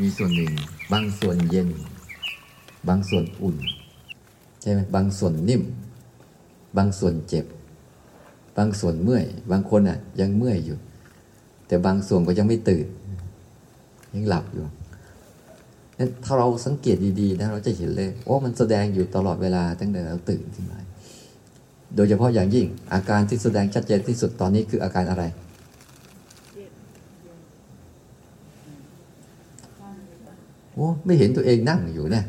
มีส่วนหนึ่ง บางส่วนเย็น บางส่วนอุ่น ใช่ไหมบางส่วนนิ่ม บางส่วนเจ็บ บางส่วนเมื่อย บางคนอะ ยังเมื่อยอยู่ แต่บางส่วนก็ยังไม่ตื่น ยังหลับอยู่นั้นถ้าเราสังเกตดีๆนะเราจะเห็นเลยว่ามันแสดงอยู่ตลอดเวลาตั้งแต่เราตื่นขึ้นมาโดยเฉพาะอย่างยิ่งอาการที่แสดงชัดเจนที่สุดตอนนี้คืออาการอะไร โอ้ไม่เห็นตัวเองนั่งอยู่เนี่ย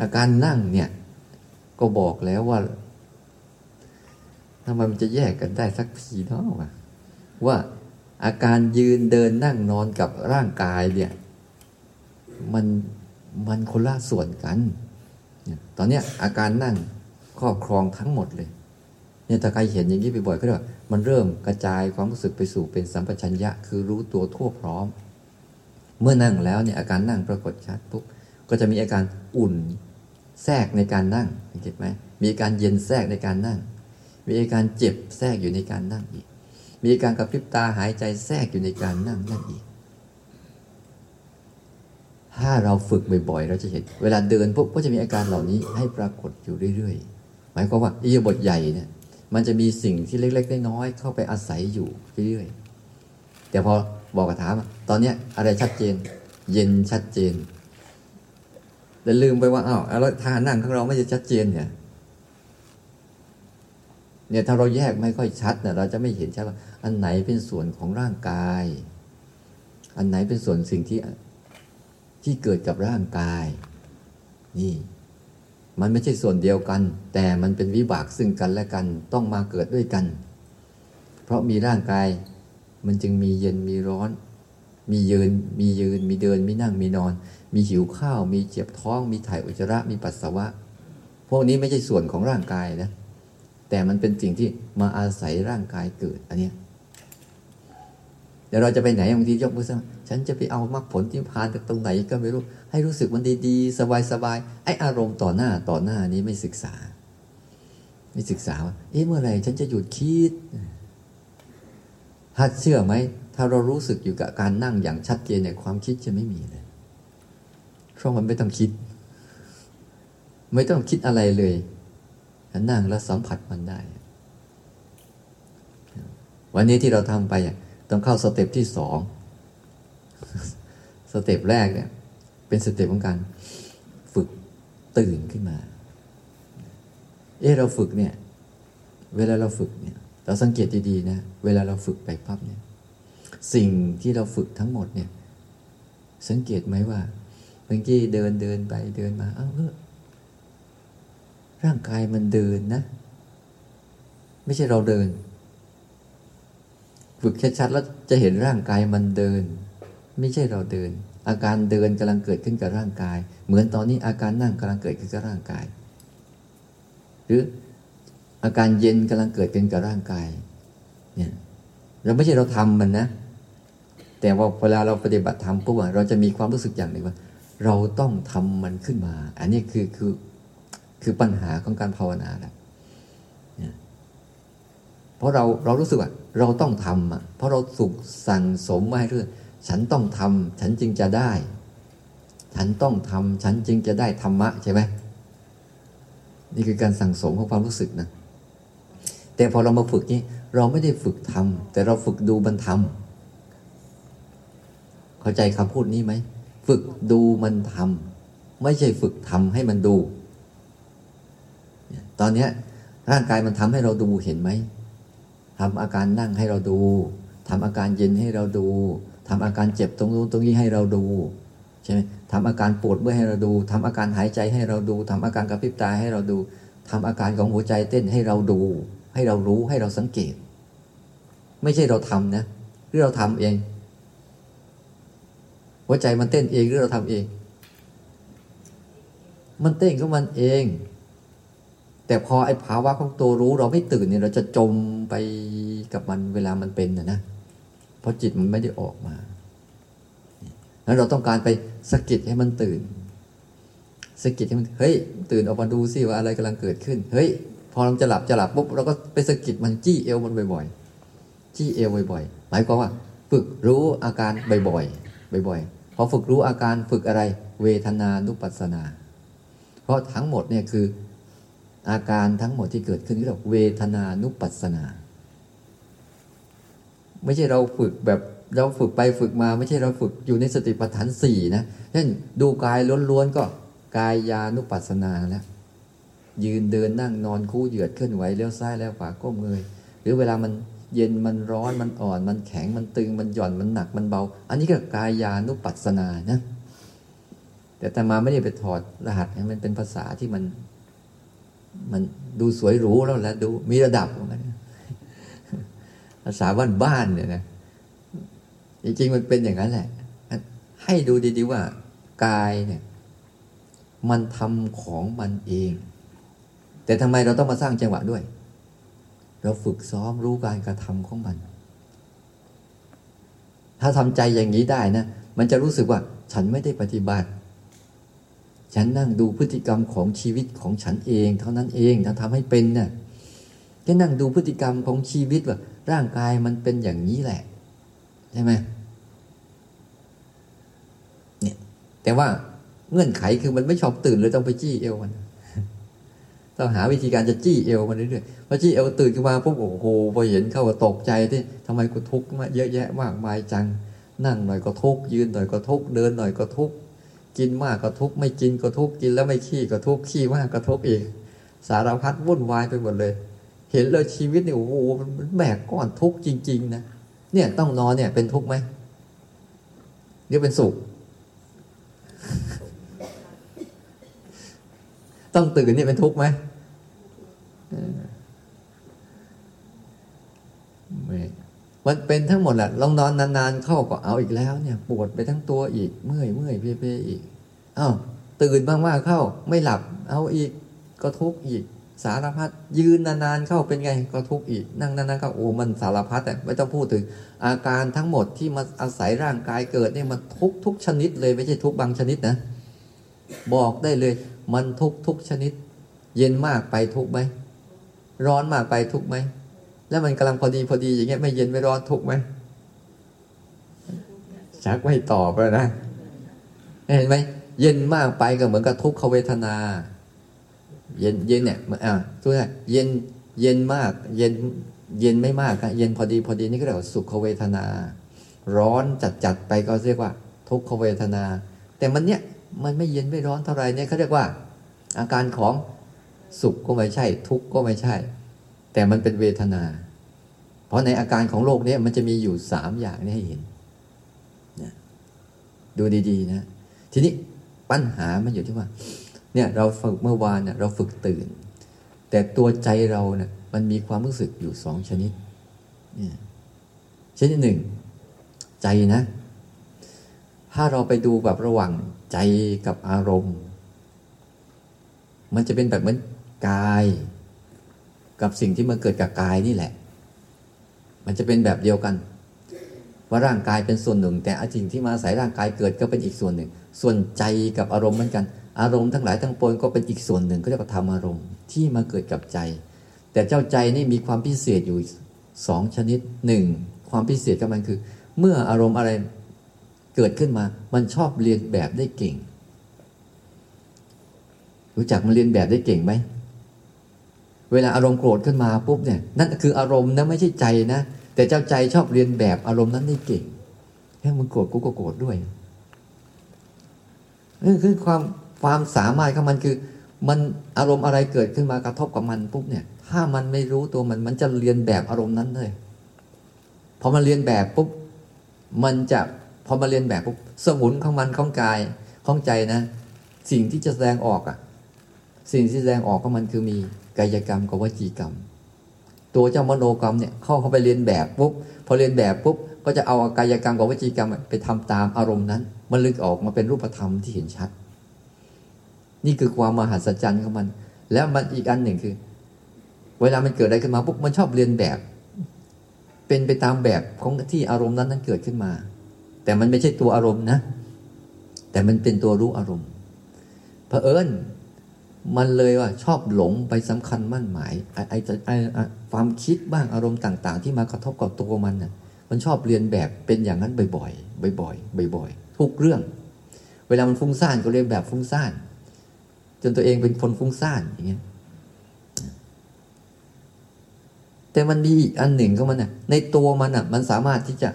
อาการนั่งเนี่ย ก็บอกแล้วว่าทำไมมันจะแยกกันได้สักทีเนาะว่าอาการยืนเดินนั่งนอนกับร่างกายเนี่ย มันมันคนละส่วนกัน ตอนเนี้ยอาการนั่งครอบครองทั้งหมดเลย เนี่ยถ้าใครเห็นอย่างนี้บ่อยๆก็เรียกว่ามันเริ่มกระจายความรู้สึกไปสู่เป็นสัมปชัญญะ คือรู้ตัวทั่วพร้อม เมื่อนั่งแล้วเนี่ยอาการนั่งปรากฏชัดปุ๊บก็จะมีอาการอุ่นแทรกในการนั่งเห็นไหมมีอาการเย็นแทรกในการนั่ง มีอาการเจ็บแทรกอยู่ในการนั่งอีก มีอาการกระพริบตาหายใจแทรกอยู่ในการนั่งนั่นอีก ถ้าเราฝึกบ่อยๆ เราจะเห็น เวลาเดินปุ๊บก็จะมีอาการเหล่านี้ให้ปรากฏอยู่เรื่อยๆ หมายความว่าอิยาบทใหญ่เนี่ยมันจะมีสิ่งที่เล็กๆ น้อยๆเข้าไปอาศัยอยู่เรื่อยๆ แต่พอ บอกกระถามตอนเนี้ยอะไรชัดเจน เย็นชัดเจนแต่ลืมไปว่าอ้าวแล้วท่านั่งของเราไม่จะชัดเจนเนี่ยเนี่ยถ้าเราแยกไม่ค่อยชัดเนี่ยเราจะไม่เห็นชัดว่า อันไหนเป็นส่วนของร่างกาย อันไหนเป็นส่วนสิ่งที่ที่เกิดกับร่างกาย นี่ มันไม่ใช่ส่วนเดียวกัน แต่มันเป็นวิบากซึ่งกันและกันต้องมาเกิดด้วยกัน เพราะมีร่างกาย มันจึงมีเย็นมีร้อน มียืนมียืน มีเดิน มีนั่งมีนอน มีหิวข้าว มีเจ็บท้อง มีถ่ายอุจจาระ มีปัสสาวะ พวกนี้ไม่ใช่ส่วนของร่างกายนะ แต่มันเป็นสิ่งที่มาอาศัยร่างกายเกิดอันนี้เดี๋ยวเราจะไปไหนบางทียกมือสั่ฉันจะไปเอามรรคผลที่พานจากตรงไหนก็ไม่รู้ ให้รู้สึกมันดีๆ สบายๆไออารมณ์ต่อหน้าต่อหน้านี้ไม่ศึกษา ไม่ศึกษาว่าเอ๊ะเมื่อไหร่ฉันจะหยุดคิด ถ้าเชื่อไหม ถ้าเรารู้สึกอยู่กับการนั่งอย่างชัดเจนเนี่ยความคิดจะไม่มีเลยเพราะมันไม่ต้องคิด ไม่ต้องคิดอะไรเลยนั่งแล้วสัมผัสมันได้ วันนี้ที่เราทำไปต้องเข้า step ที่สอง step แรกเนี่ยเป็น step ของการฝึกตื่นขึ้นมา เออเราฝึกเนี่ย เวลาเราฝึกเนี่ย เราสังเกตดีๆนะ เวลาเราฝึกไปปั๊บเนี่ย สิ่งที่เราฝึกทั้งหมดเนี่ย สังเกตไหมว่าบางทีเดินเดินไปเดินมาเอ้าเออร่างกายมันเดินนะ ไม่ใช่เราเดิน ฝึกชัดๆแล้วจะเห็นร่างกายมันเดิน ไม่ใช่เราเดิน อาการเดินกำลังเกิดขึ้นกับร่างกาย เหมือนตอนนี้อาการนั่งกำลังเกิดขึ้นกับร่างกาย หรือ อาการเย็นกำลังเกิดขึ้นกับร่างกายเนี่ยเราไม่ใช่เราทำมันนะ แต่ว่าเวลาเราปฏิบัติธรรมปุ๊บเราจะมีความรู้สึกอย่างหนึ่งว่า เราต้องทำมันขึ้นมา อันนี้คือคือคือปัญหาของการภาวนาแหละเพราะเราเรารู้สึกว่าเราต้องทำอะเพราะเราสุกสั่งสมมาให้เรื่องฉันต้องทำฉันจึงจะได้ ฉันต้องทำฉันจึงจะได้ธรรมะใช่ไหมนี่คือการสั่งสมของความรู้สึกนะ แต่พอเรามาฝึกนี้ เราไม่ได้ฝึกทำแต่เราฝึกดูมันทำเข้าใจคำพูดนี้ไหมฝึกดูมันทำไม่ใช่ฝึกทำให้มันดู ตอนนี้ร่างกายมันทำให้เราดูเห็นไหมทำอาการนั่งให้เราดูทำอาการเย็นให้เราดูทำอาการเจ็บตรงนู้นตรงนี้ให้เราดูใช่ไหมทำอาการปวดเมื่อให้เราดูทำอาการหายใจให้เราดูทำอาการกระพริบตาให้เราดูทำอาการของหัวใจเต้นให้เราดู ให้เรารู้ให้เราสังเกต ไม่ใช่เราทำนะหรือเราทำเอง หัวใจมันเต้นเองหรือเราทำเอง มันเต้นของมันเอง แต่พอไอ้ภาวะของตัวรู้เราไม่ตื่นเนี่ยเราจะจมไปกับมันเวลามันเป็นนะนะเพราะจิตมันไม่ได้ออกมาแล้วเราต้องการไปสะกิดให้มันตื่นสะกิดให้มันเฮ้ย ตื่นออกมาดูสิว่าอะไรกำลังเกิดขึ้น เฮ้ย พอเราจะหลับจะหลับปุ๊บเราก็ไปสะกิดมันจี้เอวมันบ่อยๆ จี้เอวบ่อยๆ หมายความว่า ฝึกรู้อาการบ่อยๆ บ่อยๆ พอฝึกรู้อาการฝึกอะไร เวทนานุปัสสนา เพราะทั้งหมดเนี่ยคืออาการทั้งหมดที่เกิดขึ้นเรียกเวทนานุปัสสนา ไม่ใช่เราฝึกแบบเราฝึกไปฝึกมาไม่ใช่เราฝึกอยู่ในสติปัฏฐานสี่นะเช่นดูกายล้วนๆก็กายยานุปัสสนาแล้ว ยืนเดินนั่งนอนคู่เหยียดเคลื่อนไหวเลี้ยวซ้ายแล้วขวาก้มเงย หรือเวลามันเย็นมันร้อนมันอ่อน มันแข็งมันตึงมันหย่อนมันหนักมันเบา อันนี้ก็กายานุปัสสนานะแต่แต่มาไม่ได้ไปถอดรหัสมันเป็นภาษาที่มัน มันดูสวยหรูแล้วแหละดูมีระดับของมันภาษาบ้านบ้านเนี่ยนะจริงๆมันเป็นอย่างนั้นแหละ ให้ดูดีๆว่า กายเนี่ย มันทำของมันเอง แต่ทำไมเราต้องมาสร้างจังหวะด้วย เราฝึกซ้อมรู้การกระทำของมัน ถ้าทำใจอย่างนี้ได้นะ มันจะรู้สึกว่า ฉันไม่ได้ปฏิบัติ ฉันนั่งดูพฤติกรรมของชีวิตของฉันเอง เท่านั้นเองถ้าทำให้เป็นนะ่ะแค่นั่งดูพฤติกรรมของชีวิตว่า ร่างกายมันเป็นอย่างนี้แหละ ใช่ไหมเนี่ยแต่ว่าเงื่อนไขคือมันไม่ชอบตื่นเลยต้องไปจี้เอวมัน ต้องหาวิธีการจะจี้เอวมันเรื่อยๆพอจี้เอวตื่นขึ้นมาปุ๊บโอ้โหพอเห็นเข้าก็ตกใจที่ทำไมกูทุกข์มาเยอะแยะมากมายจัง นั่งหน่อยก็ทุกข์ยืนหน่อยก็ทุกข์เดินหน่อยก็ทุกข์กินมากก็ทุกข์ไม่กินก็ทุกข์กินแล้วไม่ขี้ก็ทุกข์ขี้มากก็ทุกข์อีกสารพัดวุ่นวายไปหมดเลย เห็นเลยชีวิตเนี่ยโอ้โหมันแบกก้อนทุกข์จริง ๆ นะเนี่ยต้องนอนเนี่ยเป็นทุกข์ไหมหรือเป็นสุข ต้องตื่นนี่เป็นทุกข์ไหมไม่มันเป็นทั้งหมดแหละลองนอนนานๆเข้าก็เอาอีกแล้ว เนี่ย ปวดไปทั้งตัวอีก เมื่อยเมื่อยเพ่เพ่อีกอ้าวตื่นบ้างๆเข้า ไม่หลับ เอาอีกก็ทุกข์อีก สารพัดยืนนานๆเข้าเป็นไงก็ทุกข์อีก นั่งนานๆก็โอ้มันสารพัดแต่ไม่ต้องพูดถึง อาการทั้งหมดที่มาอาศัยร่างกายเกิดเนี่ยมันทุกทุกชนิดเลยไม่ใช่ทุกบางชนิดนะ บอกได้เลย มันทุกทุกชนิด เย็นมากไปทุกไหมร้อนมากไปทุกไหมแล้วมันกำลังพอดีพอดีอย่างเงี้ยไม่เย็นไม่ร้อนทุกไหมชักไม่ตอบแล้วนะเห็นไหมเย็นมากไปก็เหมือนกับทุกขเวทนา เย็นเย็นเนี่ยอ่าทุกท่านเย็นเย็นมาก เย็นเย็นไม่มากเย็นพอดีพอดีนี่ก็เรียกว่าสุขเวทนา ร้อนจัดจัดไปก็เรียกว่า ทุกขเวทนา แต่มันเนี้ย มันไม่เย็นไม่ร้อนเท่าไหร่เนี่ยเขาเรียกว่า อาการของสุขก็ไม่ใช่ ทุกข์ก็ไม่ใช่ แต่มันเป็นเวทนา เพราะในอาการของโลกนี้มันจะมีอยู่สามอย่างนี้ให้เห็นนะดูดีๆนะ ทีนี้ปัญหามันอยู่ที่ว่า เนี่ยเราฝึกเมื่อวานเนี่ยเราฝึกตื่น แต่ตัวใจเราเนี่ยมันมีความรู้สึกอยู่สองชนิดเนี่ยชนิดหนึ่ง ใจนะ ถ้าเราไปดูแบบระหว่าง ใจกับอารมณ์ มันจะเป็นแบบเหมือนกาย กับสิ่งที่มันเกิดกับกายนี่แหละ มันจะเป็นแบบเดียวกัน ว่าร่างกายเป็นส่วนหนึ่ง แต่สิ่งที่มาอาศัยร่างกายเกิดก็เป็นอีกส่วนหนึ่ง ส่วนใจกับอารมณ์เหมือนกัน อารมณ์ทั้งหลายทั้งปวงก็เป็นอีกส่วนหนึ่งก็เรียกว่าธรรมอารมณ์ที่มาเกิดกับใจ แต่เจ้าใจนี่มีความพิเศษอยู่สองชนิดหนึ่งความพิเศษกับมันคือ เมื่ออารมณ์อะไร เกิดขึ้นมา มันชอบเรียนแบบได้เก่ง รู้จักมันเรียนแบบได้เก่งไหม เวลาอารมณ์โกรธขึ้นมาปุ๊บเนี่ย นั่นคืออารมณ์นะไม่ใช่ใจนะ แต่เจ้าใจชอบเรียนแบบอารมณ์นั้นได้เก่งแค่มึงโกรธกูก็โกรธด้วยนี่คือความความสามารถของมันคือ มันอารมณ์อะไรเกิดขึ้นมากระทบกับมันปุ๊บเนี่ย ถ้ามันไม่รู้ตัวมันมันจะเรียนแบบอารมณ์นั้นเลยพอมาเรียนแบบปุ๊บมันจะ พอมาเรียนแบบปุ๊บสมุนของมันของกายของใจนะ สิ่งที่จะแสดงออกอะสิ่งที่แสดงออกของมันคือมีกายกรรมกับวจีกรรม ตัวเจ้ามโนกรรมเนี่ยเข้าเข้าไปเรียนแบบปุ๊บพอเรียนแบบปุ๊บก็จะเอากายกรรมกับวจีกรรมไปทำตามอารมณ์นั้น มันลึกออกมาเป็นรูปธรรมที่เห็นชัด นี่คือความมหัศจรรย์ของมัน แล้วมันอีกอันหนึ่งคือ เวลามันเกิดอะไรขึ้นมาปุ๊บมันชอบเรียนแบบ เป็นไปตามแบบของที่อารมณ์นั้นนั้นเกิดขึ้นมา แต่มันไม่ใช่ตัวอารมณ์นะ แต่มันเป็นตัวรู้อารมณ์เผอิญมันเลยว่าชอบหลงไปสำคัญมั่นหมายไอ้ไอ้ไอ้ความคิดบ้างอารมณ์ต่าง ๆ ที่มากระทบกับตัวมันน่ะมันชอบเรียนแบบเป็นอย่างนั้นบ่อยๆบ่อยๆบ่อยๆทุกเรื่อง เวลามันฟุ้งซ่านก็เรียนแบบฟุ้งซ่าน จนตัวเองเป็นคนฟุ้งซ่านอย่างเงี้ยแต่มันมีอีกอันหนึ่งของมันน่ะในตัวมันอะมันสามารถที่จะ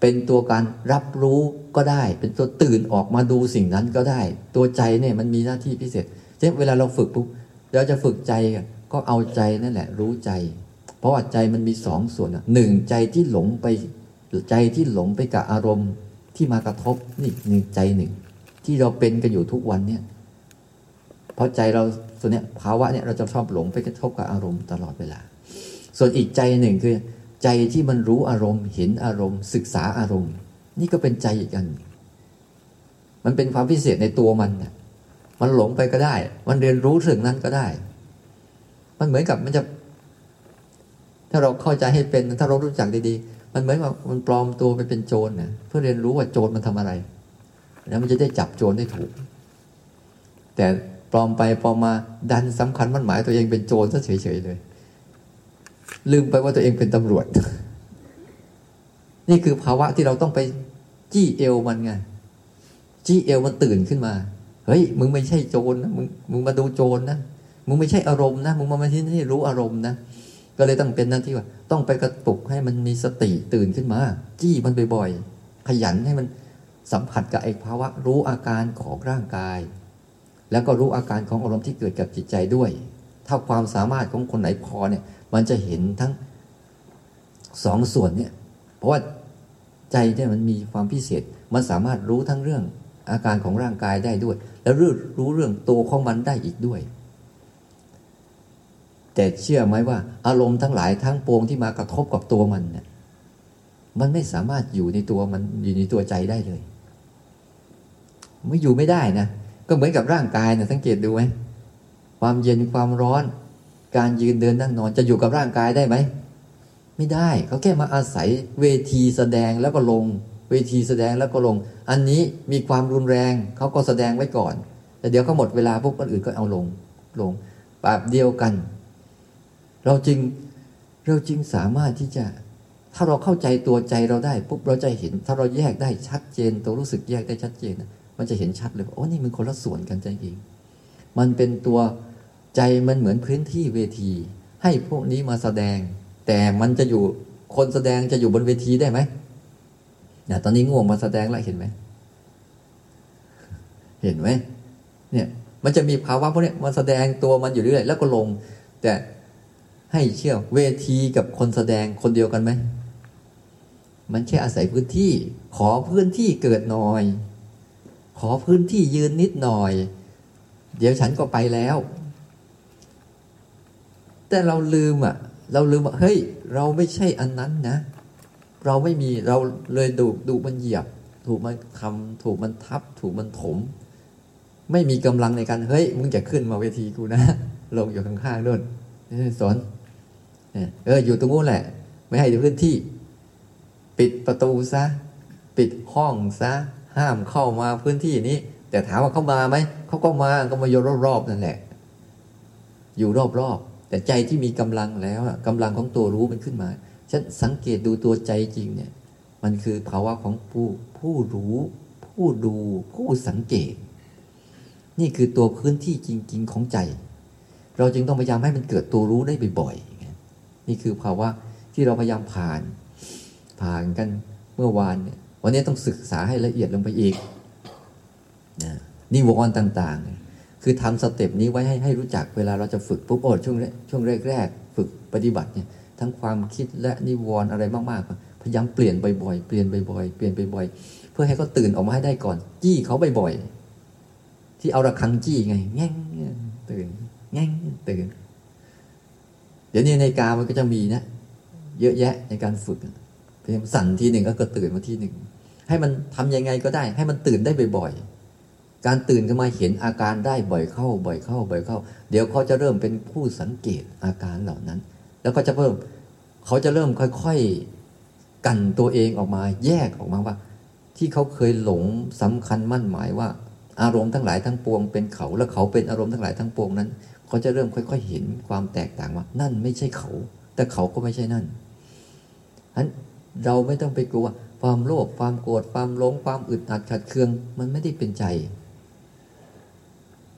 เป็นตัวการรับรู้ก็ได้ เป็นตัวตื่นออกมาดูสิ่งนั้นก็ได้ ตัวใจเนี่ยมันมีหน้าที่พิเศษเช่นเวลาเราฝึกปุ๊บเราจะฝึกใจก็เอาใจนั่นแหละ รู้ใจ เพราะว่าใจมันมีสองส่วนหนึ่งใจที่หลงไปใจที่หลงไปกับอารมณ์ที่มากระทบนี่หนึ่งใจหนึ่ง ที่เราเป็นกันอยู่ทุกวันเนี่ยเพราะใจเราส่วนเนี้ยภาวะเนี่ยเราจะชอบหลงไปกระทบกับอารมณ์ตลอดเวลา ส่วนอีกใจหนึ่งคือ ใจที่มันรู้อารมณ์ เห็นอารมณ์ ศึกษาอารมณ์ นี่ก็เป็นใจอีกอัน มันเป็นความพิเศษในตัวมันมันหลงไปก็ได้ มันเรียนรู้ถึงนั้นก็ได้ มันเหมือนกับมันจะ ถ้าเราเข้าใจให้เป็น ถ้าเรารู้จักดีๆ มันเหมือนว่ามันปลอมตัวไปเป็นโจรนะเพื่อเรียนรู้ว่าโจรมันทำอะไร แล้วมันจะได้จับโจรได้ถูก แต่ปลอมไปปลอมมาดันสำคัญมันหมายตัวเองเป็นโจรซะเฉยๆเลย ลืมไปว่าตัวเองเป็นตำรวจ นี่คือภาวะที่เราต้องไปจี้เอวมันไงจี้เอวมันตื่นขึ้นมา เฮ้ย มึงไม่ใช่โจรนะมึงมึงมาดูโจรนะมึงไม่ใช่อารมณ์นะมึงมาที่นี่รู้อารมณ์นะก็เลยต้องเป็นหน้าที่ว่า ต้องไปกระตุกให้มันมีสติตื่นขึ้นมา จี้มันบ่อยๆขยันให้มันสัมผัสกับไอ้ภาวะรู้อาการของร่างกาย แล้วก็รู้อาการของอารมณ์ที่เกิดกับจิตใจด้วย ถ้าความสามารถของคนไหนพอเนี่ย มันจะเห็นทั้งสองส่วนเนี่ย เพราะว่าใจเนี่ยมันมีความพิเศษ มันสามารถรู้ทั้งเรื่องอาการของร่างกายได้ด้วย แล้วรู้รู้เรื่องตัวของมันได้อีกด้วย แต่เชื่อไหมว่า อารมณ์ทั้งหลายทั้งปวงที่มากระทบกับตัวมันเนี่ย มันไม่สามารถอยู่ในตัวมันอยู่ในตัวใจได้เลย ไม่อยู่ไม่ได้นะ ก็เหมือนกับร่างกายนะสังเกตดูไหม ความเย็นความร้อน การยืนเดินนั่งนอนจะอยู่กับร่างกายได้ไหม ไม่ได้เขาแค่มาอาศัยเวทีแสดงแล้วก็ลง เวทีแสดงแล้วก็ลง อันนี้มีความรุนแรงเขาก็แสดงไว้ก่อน แต่เดี๋ยวเขาหมดเวลาพวกคนอื่นก็เอาลงลงแบบเดียวกัน เราจึงเราจึงสามารถที่จะถ้าเราเข้าใจตัวใจเราได้ปุ๊บเราจะเห็น ถ้าเราแยกได้ชัดเจน ตัวรู้สึกแยกได้ชัดเจน มันจะเห็นชัดเลยว่าโอ้นี่มันคนละส่วนกันจริงมันเป็นตัว ใจมันเหมือนพื้นที่เวที ให้พวกนี้มาแสดง แต่มันจะอยู่คนแสดงจะอยู่บนเวทีได้ไหมเนี่ยตอนนี้ง่วงมาแสดงแล้วเห็นไหมเห็นไหมเนี่ย มันจะมีภาวะพวกนี้มาแสดงตัวมันอยู่เรื่อยแล้วก็ลง แต่ให้เชื่อเวทีกับคนแสดงคนเดียวกันไหมมันแค่อาศัยพื้นที่ ขอพื้นที่เกิดหน่อย ขอพื้นที่ยืนนิดหน่อย เดี๋ยวฉันก็ไปแล้ว แต่เราลืมอะ เราลืมว่าเฮ้ย เราไม่ใช่อันนั้นนะ เราไม่มีเราเลยดูดูมันเหยียบ ถูกมันทำถูกมันทับ ถูกมันถม ไม่มีกำลังในการเฮ้ยมึงจะขึ้นมาเวทีกูนะลงอยู่ข้างๆนู่นสอนเอออยู่ตรงนู้นแหละ ไม่ให้พื้นที่ ปิดประตูซะ ปิดห้องซะ ห้ามเข้ามาพื้นที่นี้ แต่ถามว่าเขามาไหมเขาก็มาก็มาอยู่รอบๆนั่นแหละ อยู่รอบๆ แต่ใจที่มีกำลังแล้วกำลังของตัวรู้มันขึ้นมาฉันสังเกตดูตัวใจจริงเนี่ยมันคือภาวะของผู้ผู้รู้ ผู้ดูผู้สังเกต นี่คือตัวพื้นที่จริง ๆ ของใจ เราจึงต้องพยายามให้มันเกิดตัวรู้ได้บ่อยๆนี่คือภาวะที่เราพยายามผ่าน ผ่านกันเมื่อวานเนี่ยวันนี้ต้องศึกษาให้ละเอียดลงไปอีกนะนิวรณ์ต่าง ๆ คือทำสเต็ปนี้ไว้ให้ให้รู้จักเวลาเราจะฝึกปุ๊บโอ้ช่วงช่วงแรกๆฝึกปฏิบัติเนี่ยทั้งความคิดและนิวรณ์อะไรมากๆ พยายามเปลี่ยนบ่อยๆเปลี่ยนบ่อยๆเปลี่ยนบ่อยๆเพื่อให้เขาตื่นออกมาให้ได้ก่อน จี้เขาบ่อยๆที่เอาระฆังจี้ไงแง่งตื่นแง่งตื่น เดี๋ยวนี้ในกามันก็จะมีนะ เยอะแยะในการฝึกพียงสั่นทีหนึ่งก็ตื่นมาทีหนึ่งให้มันทํำยังไงก็ได้ ให้มันตื่นได้บ่อยๆ การตื่นขึ้นมาเห็นอาการได้บ่อยเข้า บ่อยเข้า บ่อยเข้า เดี๋ยวเขาจะเริ่มเป็นผู้สังเกตอาการเหล่านั้น แล้วก็จะเพิ่มเขาจะเริ่มค่อยๆกันตัวเองออกมาแยกออกมาว่า ที่เขาเคยหลงสำคัญมั่นหมายว่า อารมณ์ทั้งหลายทั้งปวงเป็นเขาแล้วเขาเป็นอารมณ์ทั้งหลายทั้งปวงนั้นเขาจะเริ่มค่อย ๆ เห็นความแตกต่างว่า นั่นไม่ใช่เขา แต่เขาก็ไม่ใช่นั่นฉะนั้นเราไม่ต้องไปกลัวความโลภความโกรธความหลงความอึดอัดขัดเคือง มันไม่ได้เป็นใจ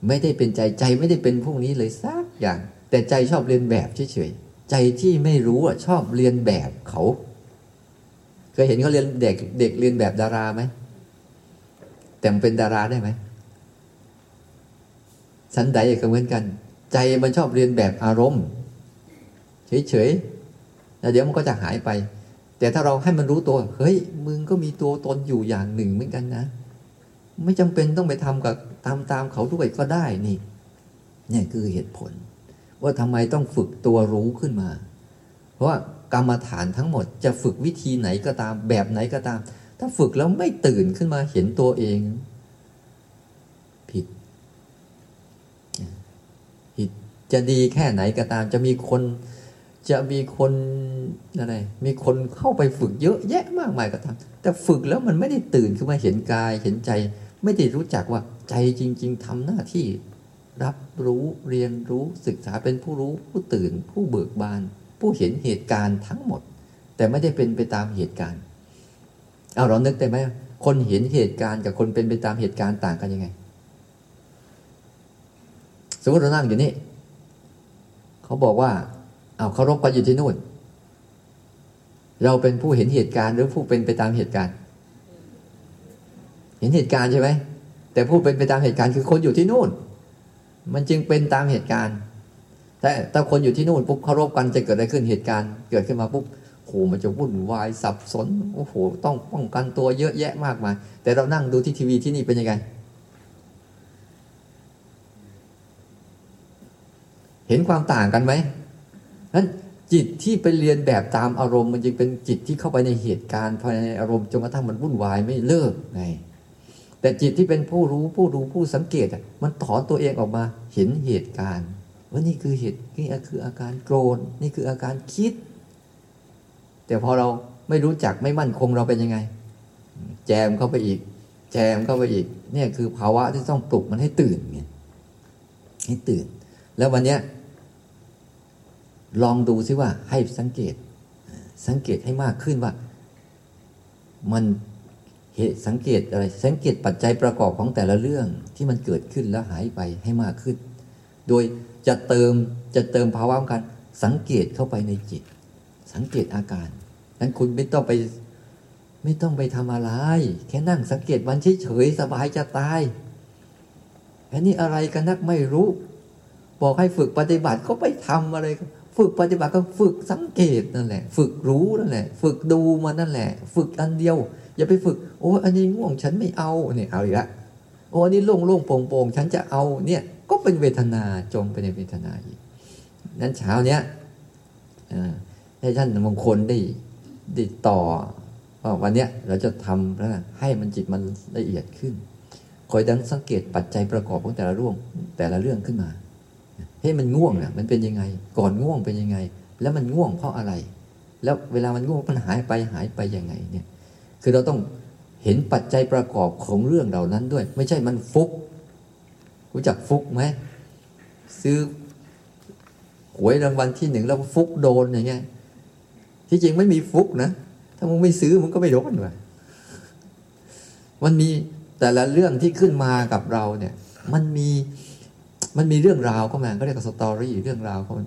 ไม่ได้เป็นใจใจไม่ได้เป็นพวกนี้เลยสักอย่าง แต่ใจชอบเรียนแบบเฉยๆใจที่ไม่รู้อะชอบเรียนแบบเขาเคยเห็นเขาเรียนเด็กเด็กเรียนแบบดาราไหมแต่งเป็นดาราได้ไหมสันใดก็เหมือนกัน ใจมันชอบเรียนแบบอารมณ์เฉยๆแล้วเดี๋ยวมันก็จะหายไป แต่ถ้าเราให้มันรู้ตัว เฮ้ย มึงก็มีตัวตนอยู่อย่างหนึ่งเหมือนกันนะ ไม่จำเป็นต้องไปทำกับตามตามเขาด้วยก็ได้นี่นี่คือเหตุผล ว่าทำไมต้องฝึกตัวรู้ขึ้นมา เพราะว่ากรรมฐานทั้งหมดจะฝึกวิธีไหนก็ตามแบบไหนก็ตาม ถ้าฝึกแล้วไม่ตื่นขึ้นมาเห็นตัวเอง ผิด ผิดจะดีแค่ไหนก็ตาม จะมีคนจะมีคนอะไร มีคนเข้าไปฝึกเยอะแยะมากมายก็ตาม แต่ฝึกแล้วมันไม่ได้ตื่นขึ้นมาเห็นกายเห็นใจ ไม่ได้รู้จักว่าใจจริง ๆทำหน้าที่รับรู้เรียนรู้ศึกษาเป็นผู้รู้ผู้ตื่น ผู้เบิกบาน ผู้เห็นเหตุการณ์ทั้งหมด แต่ไม่ได้เป็นไปตามเหตุการณ์ เอาเรานึกได้ไหมคนเห็นเหตุการณ์กับคนเป็นไปตามเหตุการณ์ต่างกันยังไง สมมติเรานั่งอยู่นี่เขาบอกว่า เอาเคารพกันอยู่ที่นู่น เราเป็นผู้เห็นเหตุการณ์หรือผู้เป็นไปตามเหตุการณ์ เห็นเหตุการณ์ใช่ไหมแต่ผู้เป็นไปตามเหตุการณ์คือคนอยู่ที่นู่น มันจึงเป็นตามเหตุการณ์ แต่ถ้าคนอยู่ที่นู่นปุ๊บเคารพกันจะเกิดอะไรขึ้นเหตุการณ์ เกิดขึ้นมาปุ๊บโหมันจะวุ่นวายสับสนโอ้โหต้องป้องกันตัวเยอะแยะมากมาย แต่เรานั่งดูที่ทีวีที่นี่เป็นยังไง เห็นความต่างกันไหมนั้นจิตที่ไปเรียนแบบตามอารมณ์ มันจึงเป็นจิตที่เข้าไปในเหตุการณ์ภายในอารมณ์จนกระทั่งมันวุ่นวายไม่เลิกไง แต่จิตที่เป็นผู้รู้ผู้ดูผู้สังเกตมันถอนตัวเองออกมาเห็นเหตุการณ์ ว่านี่คือเหตุนี่คืออาการโกรธนี่คืออาการคิด แต่พอเราไม่รู้จักไม่มั่นคงเราเป็นยังไง แจมเข้าไปอีก แจมเข้าไปอีกเนี่ยคือภาวะที่ต้องปลุกมันให้ตื่นไงให้ตื่น แล้ววันเนี้ยลองดูซิว่าให้สังเกต สังเกตให้มากขึ้นว่า มัน เหตุสังเกตอะไรสังเกตปัจจัยประกอบของแต่ละเรื่องที่มันเกิดขึ้นแล้วหายไปให้มากขึ้น โดยจะเติมจะเติมภาวะของการสังเกตเข้าไปในจิต สังเกตอาการนั้นคุณไม่ต้องไป ไม่ต้องไปทำอะไร แค่นั่งสังเกตมันเฉยๆสบายจะตายอันนี้อะไรกันนักไม่รู้ บอกให้ฝึกปฏิบัติก็ไปทำอะไร ฝึกปฏิบัติก็ฝึกสังเกตนั่นแหละ ฝึกรู้นั่นแหละ ฝึกดูมันนั่นแหละ ฝึกอันเดียว อย่าไปฝึก โอ้อันนี้ง่วงฉันไม่เอาเนี่ยเอาอีกละโอ้อันนี้โล่งโล่งโปร่งโปร่งฉันจะเอาเนี่ยก็เป็นเวทนาจมไปในเวทนาอีกนั้นเช้าเนี้ยให้ท่านมงคลได้ได้ต่อว่าวันเนี้ยเราจะทำแล้วให้มันจิตมันละเอียดขึ้น คอยดังสังเกตปัจจัยประกอบของแต่ละเรื่องแต่ละเรื่องขึ้นมาเฮ้ยมันง่วงเนี่ยมันเป็นยังไง ก่อนง่วงเป็นยังไง แล้วมันง่วงเพราะอะไร แล้วเวลามันง่วงมันหายไปหายไปยังไงเนี่ย คือเราต้องเห็นปัจจัยประกอบของเรื่องเหล่านั้นด้วย ไม่ใช่มันฟุก รู้จักฟุกไหมซื้อหวยรางวัลที่หนึ่งแล้วฟุกโดนอย่างเงี้ยที่จริงไม่มีฟุกนะถ้ามึงไม่ซื้อมึงก็ไม่โดนเลยมันมีแต่ละเรื่องที่ขึ้นมากับเราเนี่ย มันมีมันมีเรื่องราวเข้ามาก็เรียกสตอรี่เรื่องราวเข้ามา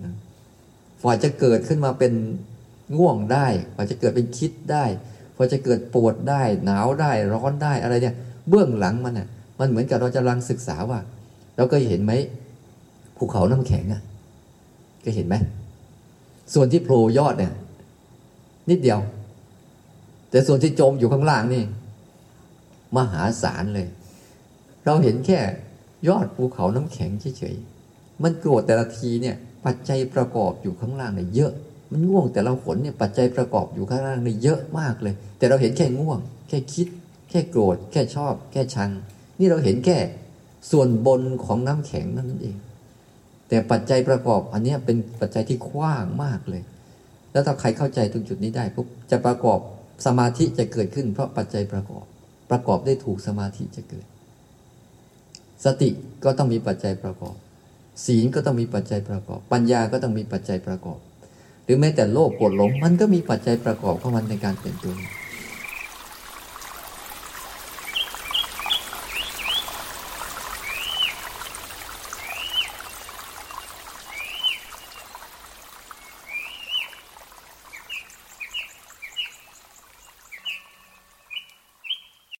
ฝ่าจะเกิดขึ้นมาเป็นง่วงได้ฝ่าจะเกิดเป็นคิดได้ พอจะเกิดปวดได้หนาวได้ร้อนได้อะไรเนี่ย เบื้องหลังมันอะ มันเหมือนกับเราจะรังศึกษาว่า เราก็เห็นไหมภูเขาน้ำแข็งอะ ก็เห็นไหมส่วนที่โผล่ยอดเนี่ย นิดเดียว แต่ส่วนที่จมอยู่ข้างล่างนี่ มหาศาลเลย เราเห็นแค่ยอดภูเขาน้ำแข็งเฉยๆมันโกรธแต่ละทีเนี่ย ปัจจัยประกอบอยู่ข้างล่างเนี่ยเยอะ มันง่วงแต่ละขนเนี่ยปัจจัยประกอบอยู่ข้างล่างนี่เยอะมากเลย แต่เราเห็นแค่ง่วง แค่คิด แค่โกรธ แค่ชอบ แค่ชัง นี่เราเห็นแค่ส่วนบนของน้ำแข็งนั่นเอง แต่ปัจจัยประกอบอันนี้เป็นปัจจัยที่กว้างมากเลย แล้วถ้าใครเข้าใจตรงจุดนี้ได้ปุ๊บจะประกอบสมาธิจะเกิดขึ้น เพราะปัจจัยประกอบ ประกอบได้ถูกสมาธิจะเกิด สติก็ต้องมีปัจจัยประกอบ ศีลก็ต้องมีปัจจัยประกอบ ปัญญาก็ต้องมีปัจจัยประกอบ หรือแม้แต่โลภโกรธหลง มันก็มีปัจจัยประกอบของมันในการเปลี่ยนตัว